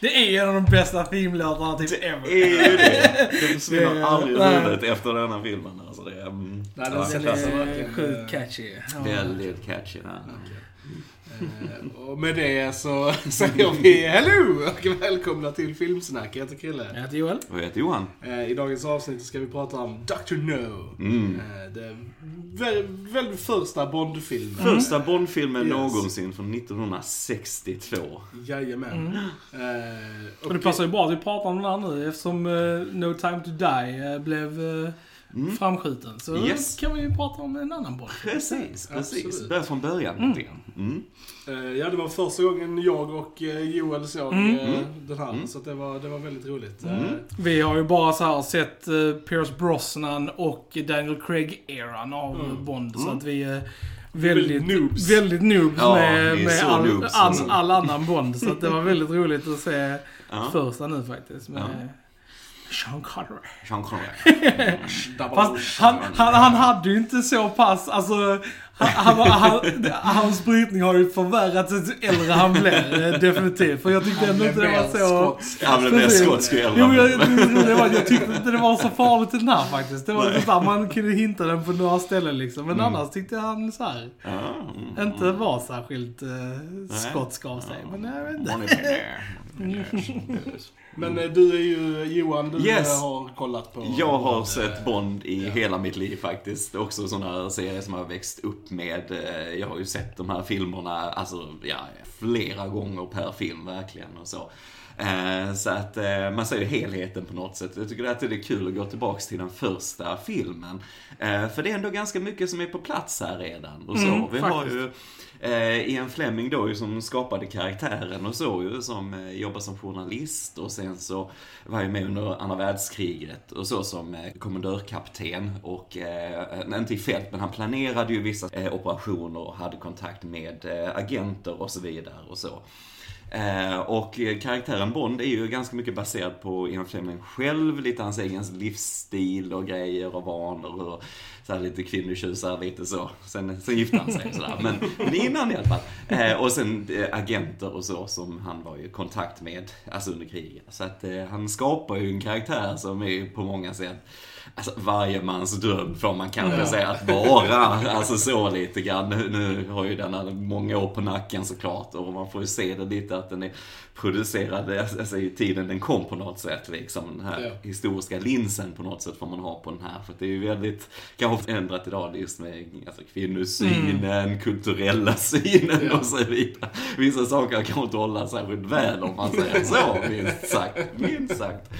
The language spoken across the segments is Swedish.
Det är en av de bästa filmlåtarna typ Det ever. är ju det. Det försvinner Det aldrig ur huvudet efter denna filmen. Alltså det är, mm, Nej, den ja, Den är sjukt catchy. Väldigt catchy. Ja. Eh, Och med det så säger vi hello och välkomna till Filmsnack. Jag heter Krille. Jag heter Joel. Och jag heter Johan. Eh, I dagens avsnitt ska vi prata om Dr. No. Mm. Eh, Den vä- väldigt första Bond-filmen. Första Bondfilmen Yes. någonsin från 1962. Jajamän. Mm. Och det passar ju bra att vi pratar om den här nu eftersom No Time To Die blev uh, framskjuten. Så Yes. kan vi ju prata om en annan boll. Precis, precis. Absolut. Börja från början lite grann. Mm. Eh, Ja, det var första gången jag och eh, Joel såg Mm. eh, den här. Så att det, var, det var väldigt roligt. Eh, Vi har ju bara så här sett uh, Pierce Brosnan och Daniel Craig-eran av Bond. Så att vi är väldigt, Väldigt noobs. väldigt noobs Ja, med, med så all, noobs, all, alltså. all annan Bond. Så att det var väldigt roligt att se Ja. första nu faktiskt. Med Ja. Sean Connery. Sean Connery. Fast han, han, han hade ju inte så pass, alltså han, han, han, hans brytning har ju förvärrats ju äldre han blev, eh, definitivt. För jag tyckte ändå inte det var så... Han blev mer skotsk ju äldre han blev. jag tyckte inte det var så farligt i den här faktiskt. Det var lite såhär, man kunde hinta den på några ställen liksom. Men annars tyckte jag han så här, mm. inte var särskilt uh, skotsk av sig. Men jag vet inte. Men eh, du är ju, Johan, du Yes. eh, har kollat på... Jag har Bond, sett eh, Bond i hela mitt liv faktiskt. Också sådana serier som jag har växt upp med. Jag har ju sett de här filmerna, alltså ja, flera gånger per film verkligen och så. Eh, Så att eh, man ser ju helheten på något sätt. Jag tycker att det är kul att gå tillbaks till den första filmen. Eh, För det är ändå ganska mycket som är på plats här redan och så. Mm, Vi har faktiskt. ju eh, Ian Fleming då ju som skapade karaktären och så ju, som jobbar som journalist och sen så var ju med under andra världskriget och så som kommendörkapten och, inte i fält, men han planerade ju vissa operationer och hade kontakt med agenter och så vidare och så. Eh, och karaktären Bond är ju ganska mycket baserad på Ian Fleming själv, lite hans egen livsstil och grejer och vanor och så här lite kvinnotjusare, lite så. Sen, sen gifte han sig och sådär, men, men innan i alla fall. Eh, och sen eh, agenter och så som han var i kontakt med, alltså under kriget. Så att eh, han skapar ju en karaktär som är på många sätt Alltså varje mans dröm får man kanske säga att vara. Alltså så lite grann. Nu, nu har ju den många år på nacken såklart och man får ju se det lite att den är producerad alltså, i tiden den kom på något sätt. Liksom den här Ja. historiska linsen på något sätt får man ha på den här. För det är ju väldigt, kanske ändrat idag just med alltså, kvinnosynen, kulturella synen Ja. och så vidare. Vissa saker kan inte hålla särskilt väl om man säger så, minst sagt. Minst sagt.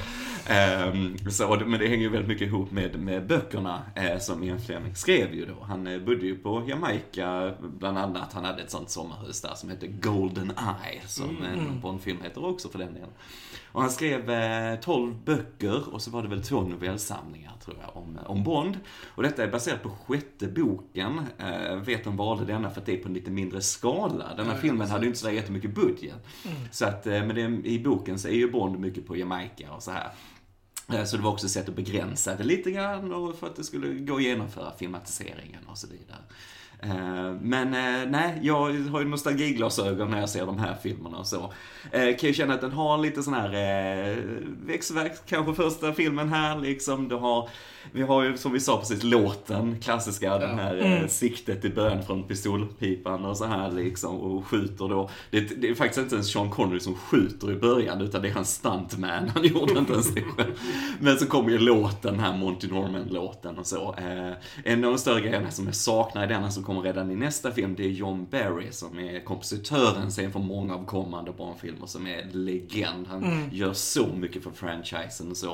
Ehm, så, men det hänger ju väldigt mycket ihop med, med böckerna eh, som Ian Fleming skrev ju då. Han eh, bodde ju på Jamaica, bland annat. Han hade ett sånt sommarhus där som hette Golden Eye, som en Bondfilm heter också för den delen. Och han skrev eh, 12 böcker och så var det väl två novellsamlingar tror jag om, om Bond. Och detta är baserat på sjätte boken. Eh, vet de valde denna för att det är på en lite mindre skala. Denna Ja, filmen hade ju inte så där jättemycket budget. Så att, eh, men det, i boken så är ju Bond mycket på Jamaica och så här. Eh, så det var också ett sätt att begränsa det lite grann och för att det skulle gå att genomföra filmatiseringen och så vidare. Eh, Men eh, nej, jag har ju nostalgiglasögon när jag ser de här filmerna och så. Eh, Kan ju känna att den har lite sån här växtverk, kanske första filmen här liksom. Du har, vi har ju som vi sa precis låten, klassiska, den här eh, siktet i början från pistolpipan och så här liksom och skjuter då. Det, det är faktiskt inte ens Sean Connery som skjuter i början utan det är hans stuntman, han gjorde inte ens det själv. Men så kommer ju låten, här Monty Norman-låten och så. En av de större grejerna som jag saknar i denna som kommer redan i nästa film, det är John Barry som är kompositören sen för många av kommande barnfilmer som är legend. Han gör så mycket för franchisen och så.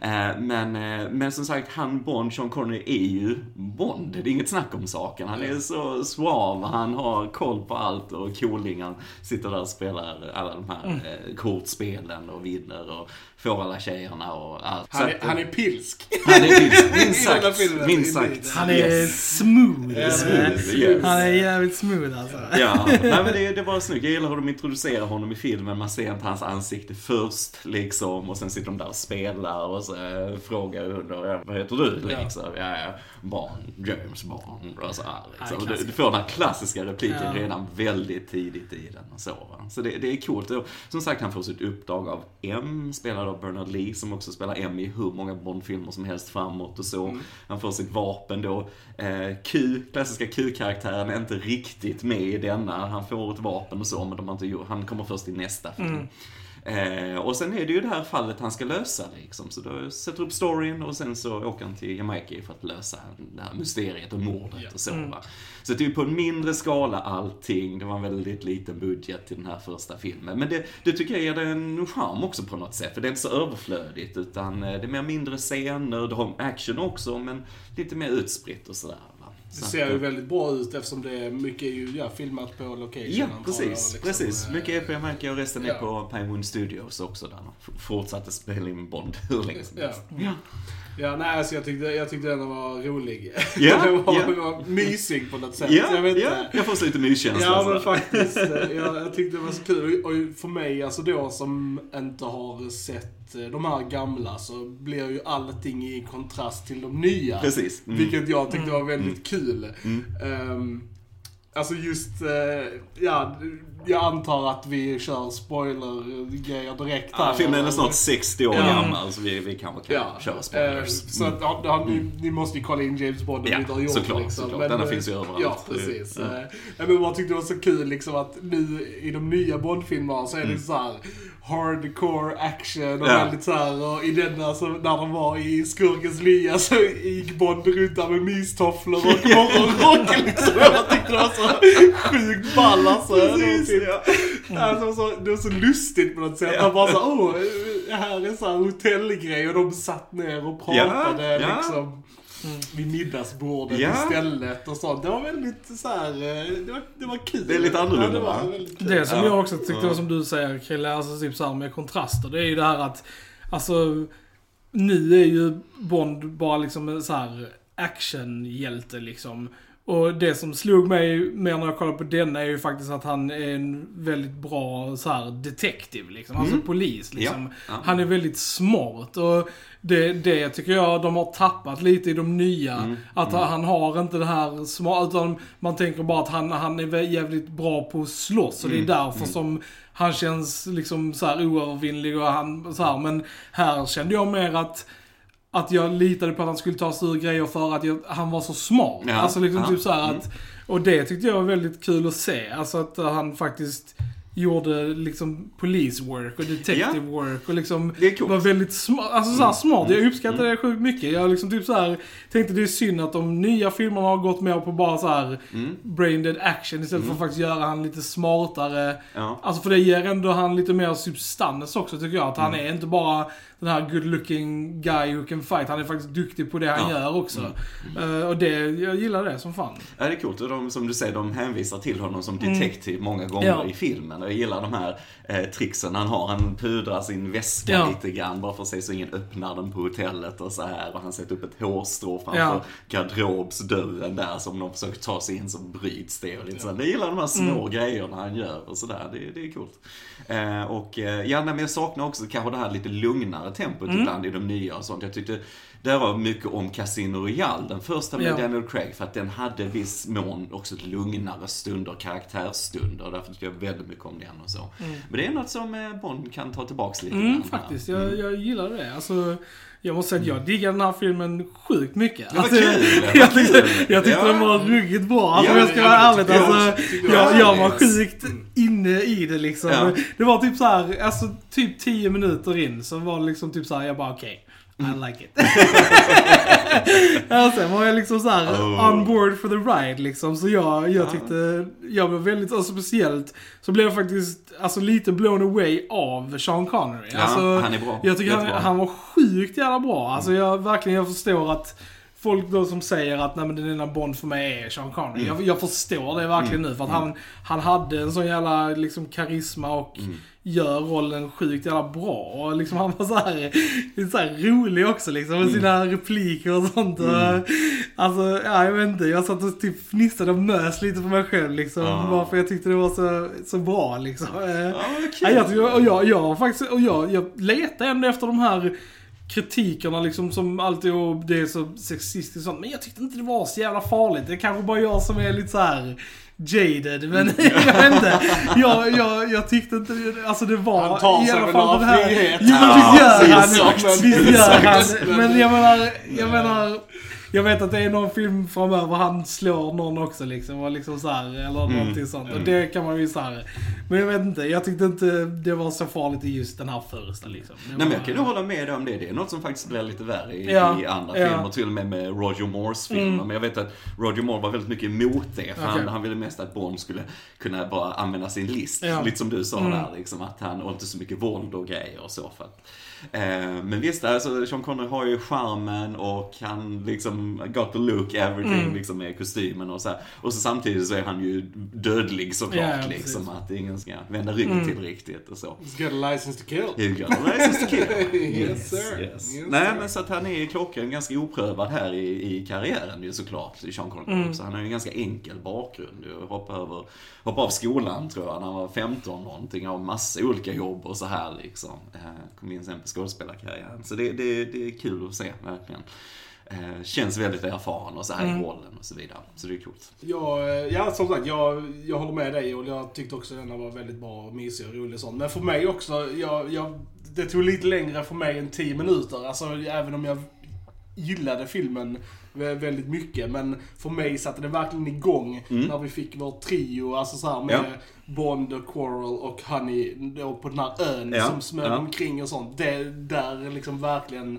Eh, men, eh, men som sagt, han Bond, Sean Connery är ju Bond. Det är inget snack om saken. Han är så suave, han har koll på allt och cooling. Han sitter där och spelar alla de här eh, kortspelen och vinner och får alla tjejerna och allt. Han är, att, han är pilsk. han är I minst sagt. Minst sagt. Han är Yes. smooth. Ja, Smooth, yes. Han är jävligt smooth alltså. Ja, nej men det, det var snyggt. Jag gillar hur de introducerar honom i filmen. Man ser inte hans ansikte först liksom och sen sitter de där och spelar och så äh, frågar under, vad heter du liksom? Ja, ja, Bond, James Bond och så här liksom. Du, du får den här klassiska repliken Ja. redan väldigt tidigt i den och så. Va? Så det, det är coolt. Och, som sagt, han får sitt uppdrag av M, spelad av Bernard Lee, som också spelar M i hur många Bond-filmer som helst framåt och så. Han får sitt vapen då. Eh, Q, klassiska Q-karaktären, är inte riktigt med i denna. Han får ett vapen och så, men de har inte gjort, han kommer först i nästa film. Eh, och sen är det ju det här fallet han ska lösa liksom. Så då sätter upp storyn och sen så åker han till Jamaica för att lösa det här mysteriet och mordet och så va. Så det är ju på en mindre skala allting. Det var en väldigt liten budget till den här första filmen. Men det, det tycker jag ger det en charm också på något sätt. För det är inte så överflödigt utan eh, det är mer mindre scener, det har action också men lite mer utspritt och sådär. Det ser att, ju eh, väldigt bra ut eftersom det är mycket är ju ja, filmat på location. Ja, precis. liksom, precis. eh, Mycket är på Jamaica och resten är ja. på Pinewood Studios också där de fortsatte spela in Bond hur länge som Ja. helst. Ja. Ja, nej, alltså jag tyckte, jag tyckte den var rolig. Ja, den var, ja. var mysig på något sätt. Ja, jag vet ja, inte. jag får så lite myskänsla. Ja, så. men faktiskt. eh, Jag, jag tyckte det var så kul. Och för mig, alltså då som inte har sett de här gamla, så blir ju allting i kontrast till de nya. Precis. Mm. Vilket jag tyckte var väldigt kul. Mm. Ehm, alltså just, eh, ja, jag antar att vi kör spoiler-grejer direkt här. Ja, filmen är snart 60 år Ja. gammal så vi, vi kanske kan Ja, köra eh, spoilers. så att, ja, ja, ni, ni måste ju kolla in James Bond om Ja, ni inte har gjort såklart. Liksom. såklart. Denna eh, finns ju överallt. Ja, precis. Ja. Eh, nej, men jag tyckte det var så kul liksom att nu i de nya Bond-filmerna så är det så här hardcore action och Ja. väldigt så här och i denna så när de var i skurkens lya så gick Bond runt där med mystofflor och morgonrock liksom. Jag tyckte det var så sjukt ball alltså. Det var Precis, typ- ja. Alltså, så, det var så lustigt på något sätt. Han bara så åh, här är så här hotellgrej och de satt ner och pratade Ja, ja. Liksom vid middagsbordet Ja. istället och sånt. Det var väldigt så här, eh, det var, det var kul. Det är lite annorlunda, ja, det var va? väldigt kul. Det som Ja. jag också tyckte Ja. var som du säger Krille, alltså typ så här med kontraster. Det är ju det här att, alltså, nu är ju Bond bara liksom en så här actionhjälte liksom. Och det som slog mig mer när jag kollade på denna är ju faktiskt att han är en väldigt bra så här detective liksom. Alltså polis liksom. Ja, ja. Han är väldigt smart och det, det tycker jag de har tappat lite i de nya. Mm, Att han har inte det här smart, utan man tänker bara att han, han är jävligt bra på att slåss. Och det är Mm, därför som han känns liksom så här oövervinnlig och han så här. Men här kände jag mer att att jag litade på att han skulle ta sig ur grejer för att jag, han var så smart. Ja, alltså liksom ja, Mm. typ så att, och det tyckte jag var väldigt kul att se. Alltså att han faktiskt gjorde liksom police work och detective work och liksom Det är coolt. var väldigt smart. Alltså så här smart. Jag uppskattar Mm. det sjukt mycket. Jag liksom typ så här tänkte det är synd att de nya filmerna har gått mer på bara så här Mm. brain dead action istället för att faktiskt göra han lite smartare. Ja. Alltså för det ger ändå han lite mer substans också tycker jag. Att han Mm. är inte bara den här good looking guy who can fight. Han är faktiskt duktig på det han Ja. Mm. gör också. Eh, och det, jag gillar det som fan. Ja, det är coolt. Och de, som du säger, de hänvisar till honom som detektiv många gånger Mm. Ja. i filmen. Jag gillar de här eh, tricksen han har. Han pudrar sin väska Ja. lite grann bara för att se så ingen öppnar den på hotellet och så här. Och han sätter upp ett hårstrå framför Ja. garderobsdörren där. Så om de försöker ta sig in så bryts det. Och lite så. här. Jag gillar de här små Mm. grejerna han gör och sådär. Det, det är coolt. Eh, och eh, ja, nej, men jag saknar också kanske det här lite lugnare tempot Mm. ibland i de nya och sånt. Jag tyckte var mycket om Casino Royale, den första med Ja. Daniel Craig, för att den hade viss mån också lugnare stunder, karaktärsstunder. Därför tycker jag väldigt mycket om den och så. Men det är något som eh, Bond kan ta tillbaks lite Mm, grann faktiskt, jag, jag gillar det. Alltså, jag måste säga att jag diggar den här filmen sjukt mycket. var Alltså, kul, jag, det var jag, tyckte, kul. jag tyckte Ja. den var ruggigt bra. Alltså, Ja, jag ska vara ärlig. jag Alltså, jag jag, var Yes. sjukt inne i det liksom. Ja. Det var typ så här, alltså typ 10 minuter in så var det liksom typ så här, jag bara okej. I like it. ja, sen var jag liksom så här Oh. on board for the ride liksom. Så jag, jag tyckte, jag blev väldigt, och speciellt så blev jag faktiskt alltså lite blown away av Sean Connery. Ja, alltså, han är bra. Jag tycker han, han var sjukt jävla bra. Alltså jag verkligen, jag förstår att folk då som säger att nej men den enda Bond för mig är Sean Connery. Mm. Jag, jag förstår det verkligen nu för att han, han hade en sån jävla liksom karisma och Mm. gör rollen sjukt jävla bra. Och liksom han var så här, så här rolig också liksom med sina repliker och sånt. Mm. Och, alltså, ja jag vet inte. Jag satt och typ fnissade och mös lite på mig själv liksom. Ja. Bara för jag tyckte det var så, så bra liksom. Ja, vad Ja, jag, och jag, jag, och jag, jag letar ändå efter de här kritikerna liksom som alltid, och det är så sexistiskt och sånt. Men jag tyckte inte det var så jävla farligt. Det är kanske bara jag som är lite så här jaded. Men jag vet inte. Jag, jag, jag tyckte inte, alltså det var Han tar i sig alla fall den här. friheter. Jo men visst gör han. Visst gör han. Men jag menar, jag menar. Jag vet att det är någon film framöver han slår någon också liksom. Och liksom så här, eller Mm. någonting sånt. Och det kan man ju så här. Men jag vet inte, jag tyckte inte det var så farligt i just den här första liksom. Det Nej men jag kan nog hålla med dig om det. Det är något som faktiskt blir lite värre i, Ja, i andra ja. filmer. Till och med med Roger Moores filmer. Mm. Men jag vet att Roger Moore var väldigt mycket emot det. För han, Okej. han ville mest att Bond skulle kunna bara använda sin list. Ja. Lite som du sa Mm. där liksom. Att han, och inte så mycket våld och grejer och så. För att, eh, men visst, alltså, Sean Connery har ju charmen och han liksom got the look, everything Mm. liksom med kostymen och så här. Och så samtidigt så är han ju dödlig såklart Ja, ja, precis. liksom. Att ingen ska vända ryggen Mm. till riktigt och så. He's got a license to kill. You got a license to kill. Yes, sir. Yes. Yes, Nej, men så att han är klockren, ganska oprövad här i, i karriären ju såklart, i Sean Connery. Mm. Så han har ju en ganska enkel bakgrund. ju. Hoppa över, hoppa av skolan tror jag när han var 15 någonting, har massa olika jobb och så här liksom. Eh, kom in sen på skådespelarkarriären. Så det, det, det är kul att se, verkligen. Eh, känns väldigt erfaren och så här Mm. i rollen och så vidare. Så det är coolt. Ja, eh, ja, som sagt, jag, jag håller med dig och jag tyckte också att den var väldigt bra och mysig och rolig och sånt. Men för mig också, jag, jag, det tog lite längre för mig än 10 minuter. Alltså, även om jag gillade filmen vä- väldigt mycket. Men för mig satte det verkligen igång Mm. när vi fick vår trio, alltså så här med Ja. Bond och Quarrel och Honey då på den här ön Ja, som smög ja. omkring och sånt. Det, där liksom verkligen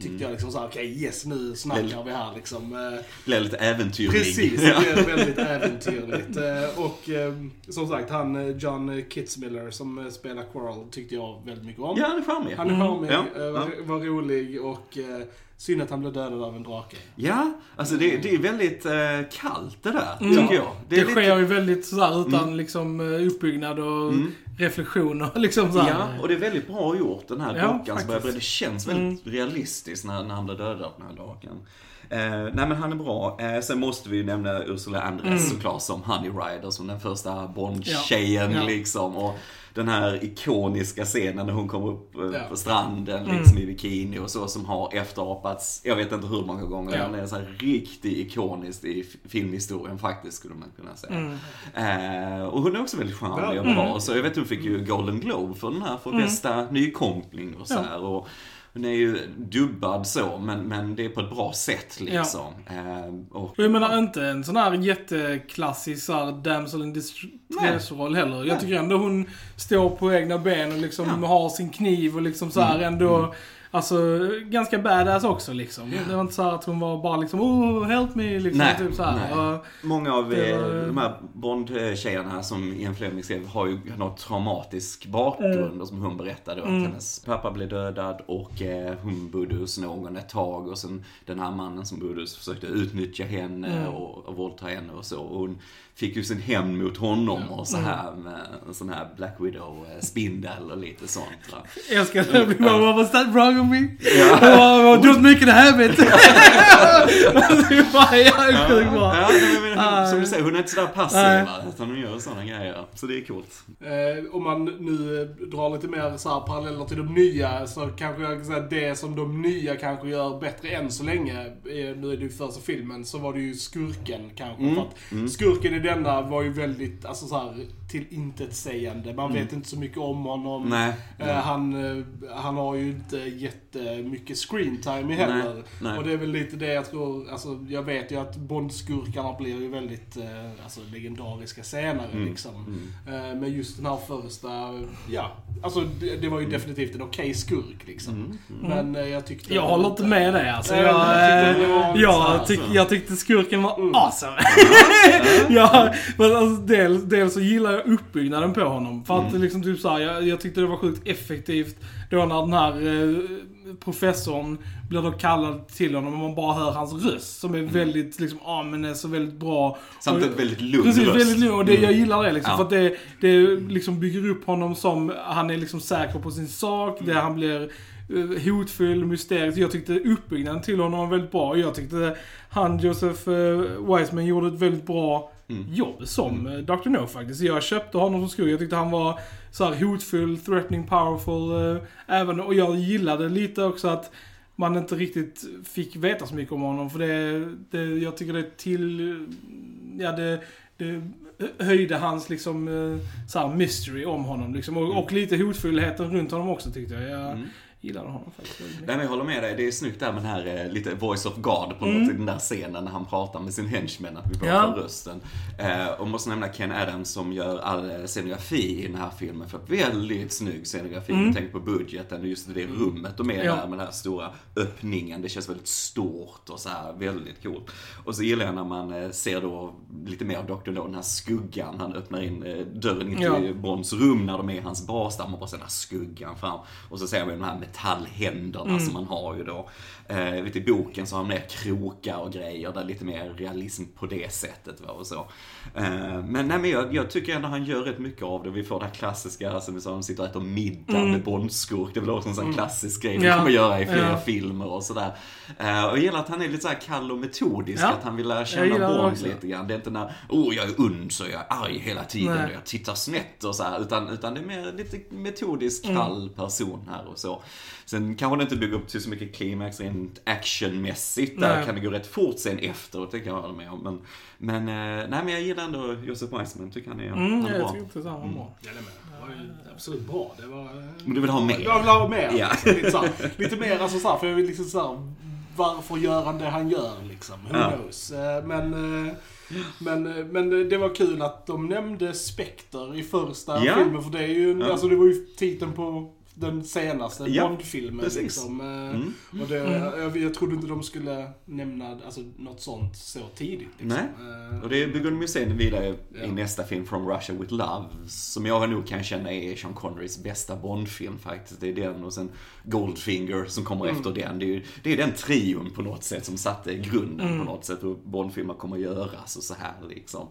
tyckte Mm. jag liksom såhär, okej yes nu snackar vi här liksom. Eh, Blev lite äventyrlig. Precis, Ja. det är väldigt äventyrligt. Eh, Och eh, som sagt, han eh, John Kitzmiller som eh, spelar Quarrel tyckte jag väldigt mycket om. Ja, han är charmig. Han är Mm. charmig, Ja, eh, var, var rolig och eh, synd att han blev dödad av en drake. Ja, alltså det, det är väldigt eh, kallt det där, Mm. tycker jag. Det, är lite- sker ju väldigt sådär utan liksom eh, uppbyggnad och Mm. Reflektion och liksom såhär. Ja, och det är väldigt bra gjort, den här Ja, dockan. som börjar Det känns väldigt realistiskt när, när han blir dödad den här draken. Eh, nej men han är bra. Eh, sen måste vi ju nämna Ursula Andress Mm. såklart som Honey Rider, som den första Bond-tjejen Ja. Ja. liksom. Och den här ikoniska scenen när hon kommer upp eh, Ja. på stranden Mm. liksom i bikini och så som har efterapats, jag vet inte hur många gånger. Ja. Den är så här riktigt ikonisk i filmhistorien faktiskt skulle man kunna säga. Mm. Eh, och hon är också väldigt charmig och Mm. bra. Så jag vet hon fick ju Golden Globe för den här, för Mm. bästa nykompling och så Ja. här. Och hon är ju dubbad så, men, men det är på ett bra sätt liksom. Eh, och, jag menar inte en sån här jätteklassisk såhär damsel in distress-roll heller. Jag tycker ändå hon står på egna ben och liksom Ja. har sin kniv och liksom så här Mm. Alltså ganska badass också liksom. Det var inte så att hon var bara liksom oh help me liksom. Nej, typ så här. nej. Och, Många av Det eh, var- de här Bond-tjejerna som Ian Fleming skrev har ju något traumatisk bakgrund och som hon berättade. Mm. Att hennes pappa blev dödad och eh, hon bodde hos någon ett tag och sen den här mannen som bodde hos försökte utnyttja henne Mm. och, och våldta henne och så. Och hon fick ju sin hämnd mot honom och så Mm. här med en sån här Black Widow-spindel och lite sånt. Va? jag älskar det. Vi bara, What was that wrong with me? Ja. Oh, don't make it a habit. Ja, som du säger, hon är inte sådär passiv utan hon gör sådana grejer. Så det är coolt. Eh, om man nu eh, drar lite mer så här paralleller till de nya så kanske jag kan säga att det som de nya kanske gör bättre än så länge, eh, nu är det ju första filmen, så var det ju skurken kanske. Mm, För att skurken i denna var ju väldigt, alltså så här till intetsägande. Man vet inte så mycket om honom. Nej. Eh, han, eh, han har ju inte jättemycket screentime heller. Nej, nej. Och det är väl lite det jag tror, alltså jag vet ju att Bond-skurkarna blir ju väldigt eh, alltså, legendariska senare Mm, liksom. mm. Men just den här första, ja, alltså det, det var ju definitivt en okej skurk liksom. Mm, Men eh, jag tyckte... Jag håller inte med dig alltså. Nej, Jag, jag tyckte jag, tyck, alltså. jag tyckte skurken var Mm. awesome. men alltså, dels, dels så gillar jag uppbyggnaden på honom. För att Mm. liksom typ såhär, jag, jag tyckte det var sjukt effektivt då när den här eh, professorn blir då kallad till honom och man bara hör hans röst som är väldigt, liksom, men är så väldigt bra. Samtidigt Och- väldigt lugn Precis, röst. väldigt lugn. Och det, jag gillar det liksom. Ja. För att det, det liksom bygger upp honom som, han är liksom säker på sin sak. Det, han blir eh, hotfull, mysterisk. Jag tyckte uppbyggnaden till honom var väldigt bra. Jag tyckte han, Joseph uh, Wiseman, gjorde ett väldigt bra jobb som mm. Dr. No faktiskt. Jag köpte honom som skog. Jag tyckte han var så här hotfull, threatening, powerful. eh, även, och jag gillade lite också att man inte riktigt fick veta så mycket om honom. För det, det jag tycker det till... Ja, det, det höjde hans liksom eh, så här mystery om honom liksom. Och, och lite hotfullheten runt honom också tyckte jag. Jag Gillade honom faktiskt väldigt Nej men jag håller med dig, det är snyggt där med den här eh, lite voice of God på Mm. något i den där scenen när han pratar med sin henchman, att vi får Ja. rösten. Eh, och måste nämna Ken Adams som gör all eh, scenografi i den här filmen, för väldigt snygg scenografi. Mm. Tänk på budgeten och just det rummet de är Ja. där med den här stora öppningen. Det känns väldigt stort och så här väldigt coolt. Och så gillar jag när man eh, ser då lite mer av Dr. No, den här skuggan. Han öppnar in eh, dörren in till Ja. Bonds rum när de är i hans bas där man bara ser den här skuggan fram. Och så ser vi de här metallhänderna som man har ju då. Eh, vet, I boken så har de mer krokar och grejer, där är lite mer realism på det sättet. Va, och så. Eh, men nej, men jag, jag tycker ändå han gör rätt mycket av det. Vi får det här klassiska, som vi sa, de sitter och äter middag med Bondskurk. Det är väl också en sån klassisk grej Ja. kommer göra i flera Ja. filmer och sådär. Eh, och jag gillar att han är lite så här kall och metodisk, Ja. att han vill lära känna Bond lite grann. Det är inte när, oh jag är ond så jag är arg hela tiden Nej. och jag tittar snett och så här, utan, utan det är mer lite metodisk, Mm. kall person här och så. Sen kanske det inte bygger upp till så mycket klimax rent actionmässigt. Där Nej. kan det gå rätt fort sen efteråt, det kan jag hålla med om. Men, men, eh, nej, men jag gillar ändå Joseph Wiseman, tycker han är, Mm, han är jag bra. tyckte inte han var bra. Ja, det var ju absolut bra. Det var... Men du vill ha mer? Jag vill ha mer. Ja. Liksom, lite, så här, lite mer, alltså så här, för jag vill liksom så här, varför gör han det han gör liksom? Who Ja. knows? Eh, Men, eh, men, eh, men det var kul att de nämnde Spectre i första Ja. filmen, för det är ju, Ja. alltså det var ju titeln på den senaste Ja, Bond-filmen liksom. Eh, Mm. Och det, jag, jag trodde inte de skulle nämna alltså, något sånt så tidigt. Liksom. Nej. Eh, Och det bygger de ju sen vidare Ja. i nästa film, From Russia With Love, som jag nog kan känna är Sean Connerys bästa Bond-film faktiskt. Det är den och sen Goldfinger som kommer Mm. efter den. Det är ju det är den trion på något sätt som satte grunden Mm. på något sätt hur Bond-filmer kommer att göras och så här liksom.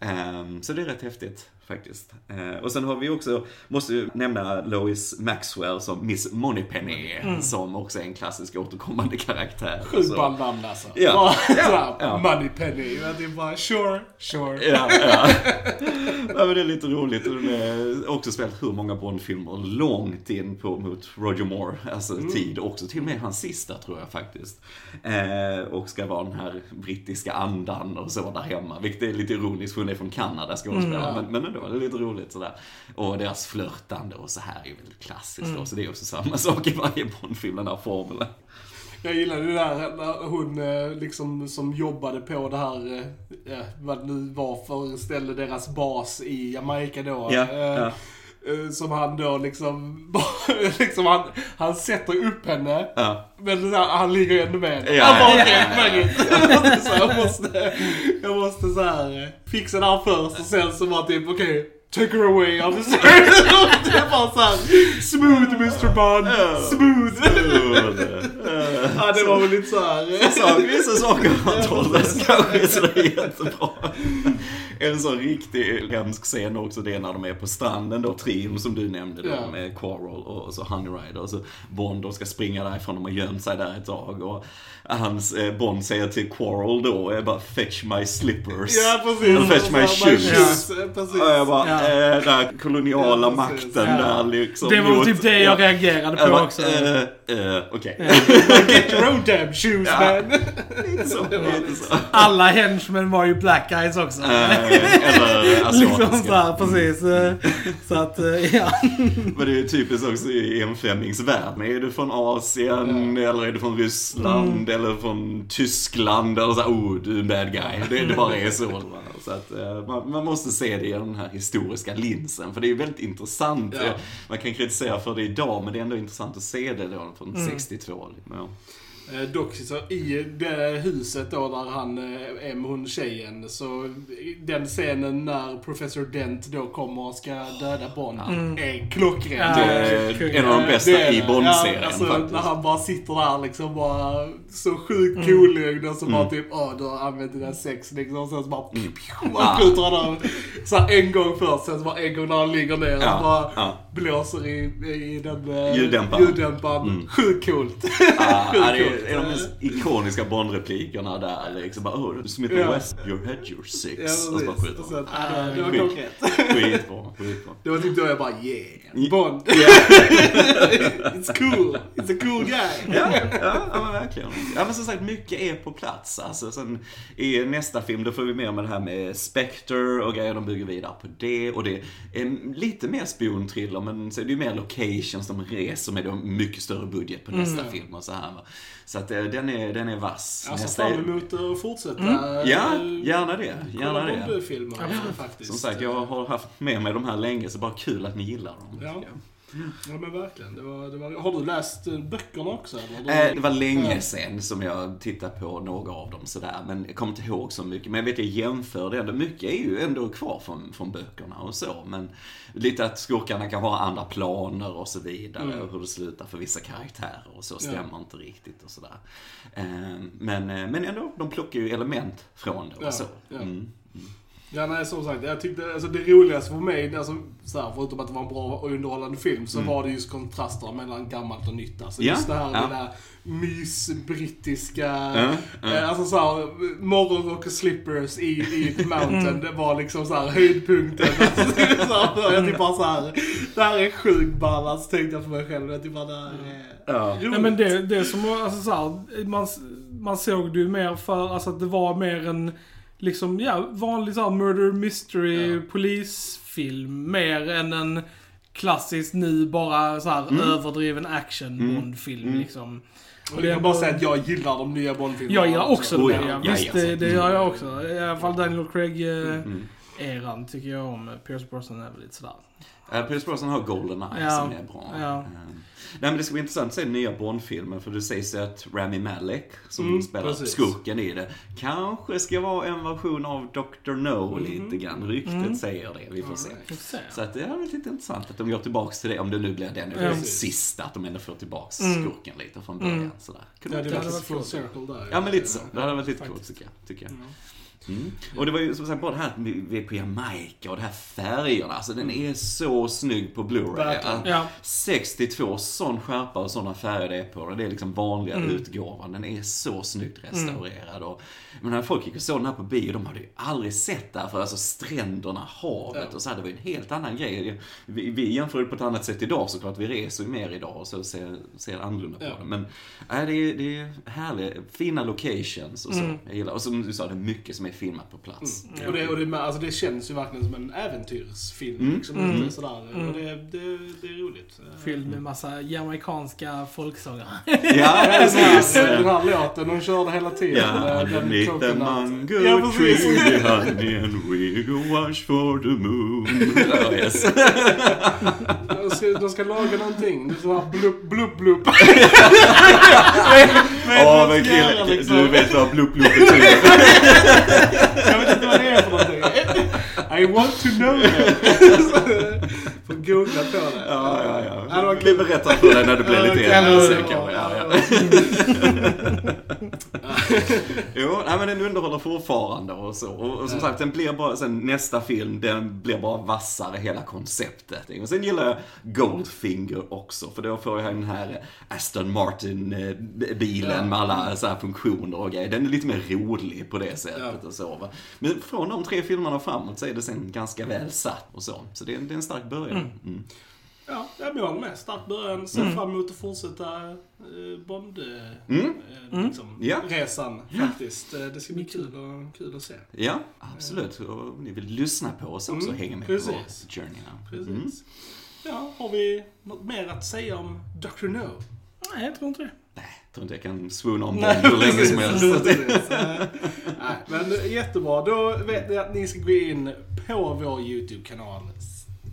Ehm, så det är rätt häftigt faktiskt. Eh, och sen har vi också, måste ju nämna Lois Maxwell som Miss Moneypenny, som också är en klassisk återkommande karaktär. Sjukt ball namn alltså. Ja. Ja. Ja. Money Penny. Det är bara sure, sure. Ja, ja. ja men det är lite roligt. Den har också spelat hur många Bond-filmer långt in på mot Roger Moore, alltså tid också. Till och med hans sista tror jag faktiskt. Eh, och ska vara den här brittiska andan och så där hemma. Vilket är lite ironiskt för hon är från Kanada skådespelare. men, men ändå, det är lite roligt sådär. Och deras flörtande och så här är ju väldigt klassiskt då. Så det är också samma sak i varje Bond-film, den här formeln. Jag gillade det där när hon eh, liksom som jobbade på det här, eh, vad det nu var för ställe, deras bas i Jamaica då. Ja, eh, ja. Eh, Som han då liksom, liksom han, han sätter upp henne. Ja. Men där, han ligger ändå med henne. Ja, Han bara, okej, it. Jag måste här, Jag måste, så här, eh, fixa det här först och sen så bara typ, okej. Take her away officer. det är bara såhär, smooth Mr Bond, smooth. ja det var väl lite såhär. Så, vissa saker har tolkas kanske så det är jättebra. En sån riktig hemsk scen också, det är när de är på stranden då, trion som du nämnde då, Ja. med Quarrel och så Honey Rider. Och så Bond då ska springa därifrån, de har gömt sig där ett tag. Och hans, eh, Bond säger till Quarrel då, är bara fetch my slippers. Ja precis. Och fetch my shoes. eh, Precis. Och jag bara, Ja. den här koloniala Ja, makten Ja. där liksom. Det var mot- typ det jag ja. reagerade på bara, också. eh, eh, okej. Get your own damn shoes Ja. man. Lite så, lite så. Alla henchmen var ju black guys också. Eh, eller liksom asiatiska. såhär, precis. Så att, ja. Men det är ju typiskt också i en främlingsvärld. Men är du från Asien, eller är du från Ryssland, eller från Tyskland, eller så här, oh, du är en bad guy. Det, det bara är så. Så att man, man måste se det genom den här historiska linsen. För det är ju väldigt intressant. Ja. Man kan kritisera för det idag, men det är ändå intressant att se det då från 62. Ja. Eh, Dock så i det huset då där han eh, är med hon tjejen, så den scenen när Professor Dent då kommer och ska döda Bond är klockren. Ja, Det är en av de bästa det i. Bond-serien ja, alltså, faktiskt. När han bara sitter där liksom bara så sjukt cool och så bara Mm. typ åh du har använt dina sex liksom. Och sen så bara Mm. bara Ah. skjuter han av. Så här en gång först, sen så bara en gång när han ligger ner och Ja, så bara ja. blåser i, i den eh, Ljuddämparen. ljuddämparen. Mm. Sjukt coolt. Ja, Sjukt coolt. Är en av de mest ikoniska Bond-replikerna där. Liksom bara, oh, Smith Ja. West, your head, your six. Ja, och så bara precis. skjuter sen, ja, det- var Skit. klockrent. Skitbra, skitbra. Det var typ då jag bara yeah. Bond. It's cool. It's a cool guy. Ja, ja, ja men verkligen. Ja men som sagt, mycket är på plats. Alltså, sen, I nästa film då får vi mer med det här med Spectre och grejer, de bygger vidare på det. Och det är lite mer spionthriller, men så är det ju mer locations, de reser med då mycket större budget på nästa film och så här. Så att eh, den är, den är vass. Jag ser fram emot att fortsätta. Ja, eh, gärna det. Gärna det. Bondfilmer faktiskt. Som sagt, jag har haft med mig de här länge, så bara kul att ni gillar dem. Ja. Ja men verkligen. Det var, det var, har du läst eh, böckerna också? Eller? Eh, det var länge Ja. sedan som jag tittade på några av dem sådär, men jag kommer inte ihåg så mycket. Men jag vet, jag jämför det ändå. Mycket är ju ändå kvar från, från böckerna och så, men lite att skurkarna kan ha andra planer och så vidare, Mm. och hur det slutar för vissa karaktärer och så Ja. stämmer inte riktigt och sådär. Eh, men, men ändå, de plockar ju element från det och Ja, så. ja. Mm. Ja, nej, som sagt. Jag tyckte, alltså det roligaste för mig, alltså, så här, förutom att det var en bra och underhållande film, så var det just kontrasterna mellan gammalt och nytt. Alltså Mm. Ja, just det här ja. lilla mys-brittiska, Ja, ja. eh, alltså såhär, morgonrock och slippers i, i The Mountain, Mm. det var liksom såhär höjdpunkten. Alltså, så här, jag typ bara såhär, det här är sjukt balans, tänkte jag för mig själv. Jag typ bara, det här är Ja. roligt. Nej men det, det som alltså så här, man, man såg det ju mer för, alltså att det var mer en, liksom, ja, vanlig så här murder mystery Ja. polisfilm. Mer än en klassisk nu bara så här Mm. överdriven action Bondfilm liksom. Och jag kan bara säga att jag gillar de nya Bond-filmerna. Jag gillar också Oh, det. ja. Ja. Ja, Visst, ja, det, det gör jag också. I alla fall Daniel Craig-eran Mm. Tycker jag om. Pierce Brosnan är väl lite sådär. Uh, Pierce Brosnan har Goldeneye Ja, som är bra. ja. Eh, nej men det ska bli intressant att se den nya Bond-filmen för det sägs ju att Rami Malek, som Mm, spelar precis. skurken i det, kanske ska vara en version av Dr. No lite grann. Ryktet Mm. säger det, vi får se. Vi får se. Så att det är väl lite intressant att de går tillbaks till det, om det nu blir den, Precis. sista, att de ändå får tillbaks Mm. skurken lite från början. Mm. Sådär. Ja, det hade varit full circle där. Ja men lite så. Det hade varit lite coolt tycker jag. Tycker jag. Mm. Och det var ju som sagt bara det här att vi är på Jamaica och de här färgerna. Alltså den är så snygg på Blu-ray. Ja. 62, sån skärpa och såna färger det är på den. Det är liksom vanliga Mm. utgåvan. Den är så snyggt restaurerad. Och, men när folk gick och såg den här på bio, de hade ju aldrig sett det här för alltså stränderna, havet Ja. och så här. Det var ju en helt annan grej. Vi, vi jämför det på ett annat sätt idag såklart. Vi reser ju mer idag och så ser, ser annorlunda på Ja. det. Men nej, det, är, det är härligt. Fina locations och så. Mm. Jag gillar, och som du sa, det är mycket som är filmat på plats. Mm. Och, det, och det, alltså det känns ju verkligen som en äventyrsfilm. Mm. Liksom, Mm. Sådär. Mm. Och det, det, det är roligt. Fylld med massa jamaicanska folksånger. Ja, Den här, precis. den här låten, de körde hela tiden. Ja, Den underneath the mango Ja, tree, honey and we go wash for the moon. Ja, yes. De ska, de ska laga någonting. Det är så här blupp, blupp, blupp. Åh, men kille, liksom. du vet vad blupp blupp betyder. Jag vet inte vad det är för någonting. I want to know that. Får googla på det. Ja, ja, Ja, ja. Vi berättar för dig när du blir lite äldre ja, ja, Jo, nej, men den underhåller fortfarande och så. Och, och som sagt, den blir bara, sen nästa film, den blir bara vassare hela konceptet. Och sen gillar jag Goldfinger också, för då får jag den här Aston Martin-bilen Ja. med alla så här funktioner och grejer. Den är lite mer rolig på det sättet och så. Va? Men från de tre filmerna framåt så är det sen ganska väl satt och så. Så det är, det är en stark början. Mm. Ja, jag blir med. Stark början. Ser fram emot att fortsätta eh, Bond... Eh, Mm. eh, liksom, Ja. resan faktiskt. Det ska bli kul, och, kul att se. Ja, absolut. Och om ni vill lyssna på oss också, Mm, hänga med precis. på journeyn. Precis. Mm. Ja, har vi något mer att säga om Dr. No? Nej, jag tror inte det. Nej, jag tror inte jag kan swoona om Bond hur länge som helst. Nej, men jättebra. Då vet ni att ni ska gå in på vår YouTube-kanal.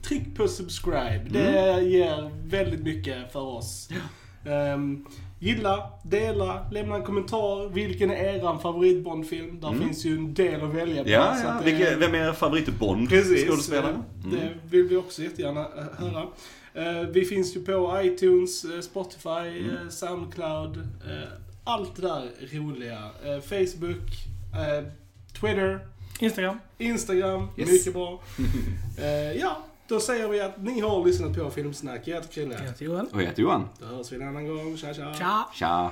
Tryck på subscribe. Det Mm. ger väldigt mycket för oss. Ehm, gilla, dela, lämna en kommentar. Vilken är eran favorit Bondfilm? Där finns ju en del att välja på. Ja, så ja. Vilka, vem är er favorit Bond? Precis. Skådespelare? Mm. Det vill vi också jättegärna eh, höra. Eh, Vi finns ju på iTunes, eh, Spotify, Mm. eh, Soundcloud. eh, Allt det där roliga. Eh, Facebook, Twitter, Instagram. Instagram. Yes. Mycket bra. Ja, då säger vi att ni har lyssnat på Filmsnack. Jag heter Chrille. Jag heter Johan. Och jag heter Johan. Då hörs vi en annan gång. Tja, tja. Tja! Tja!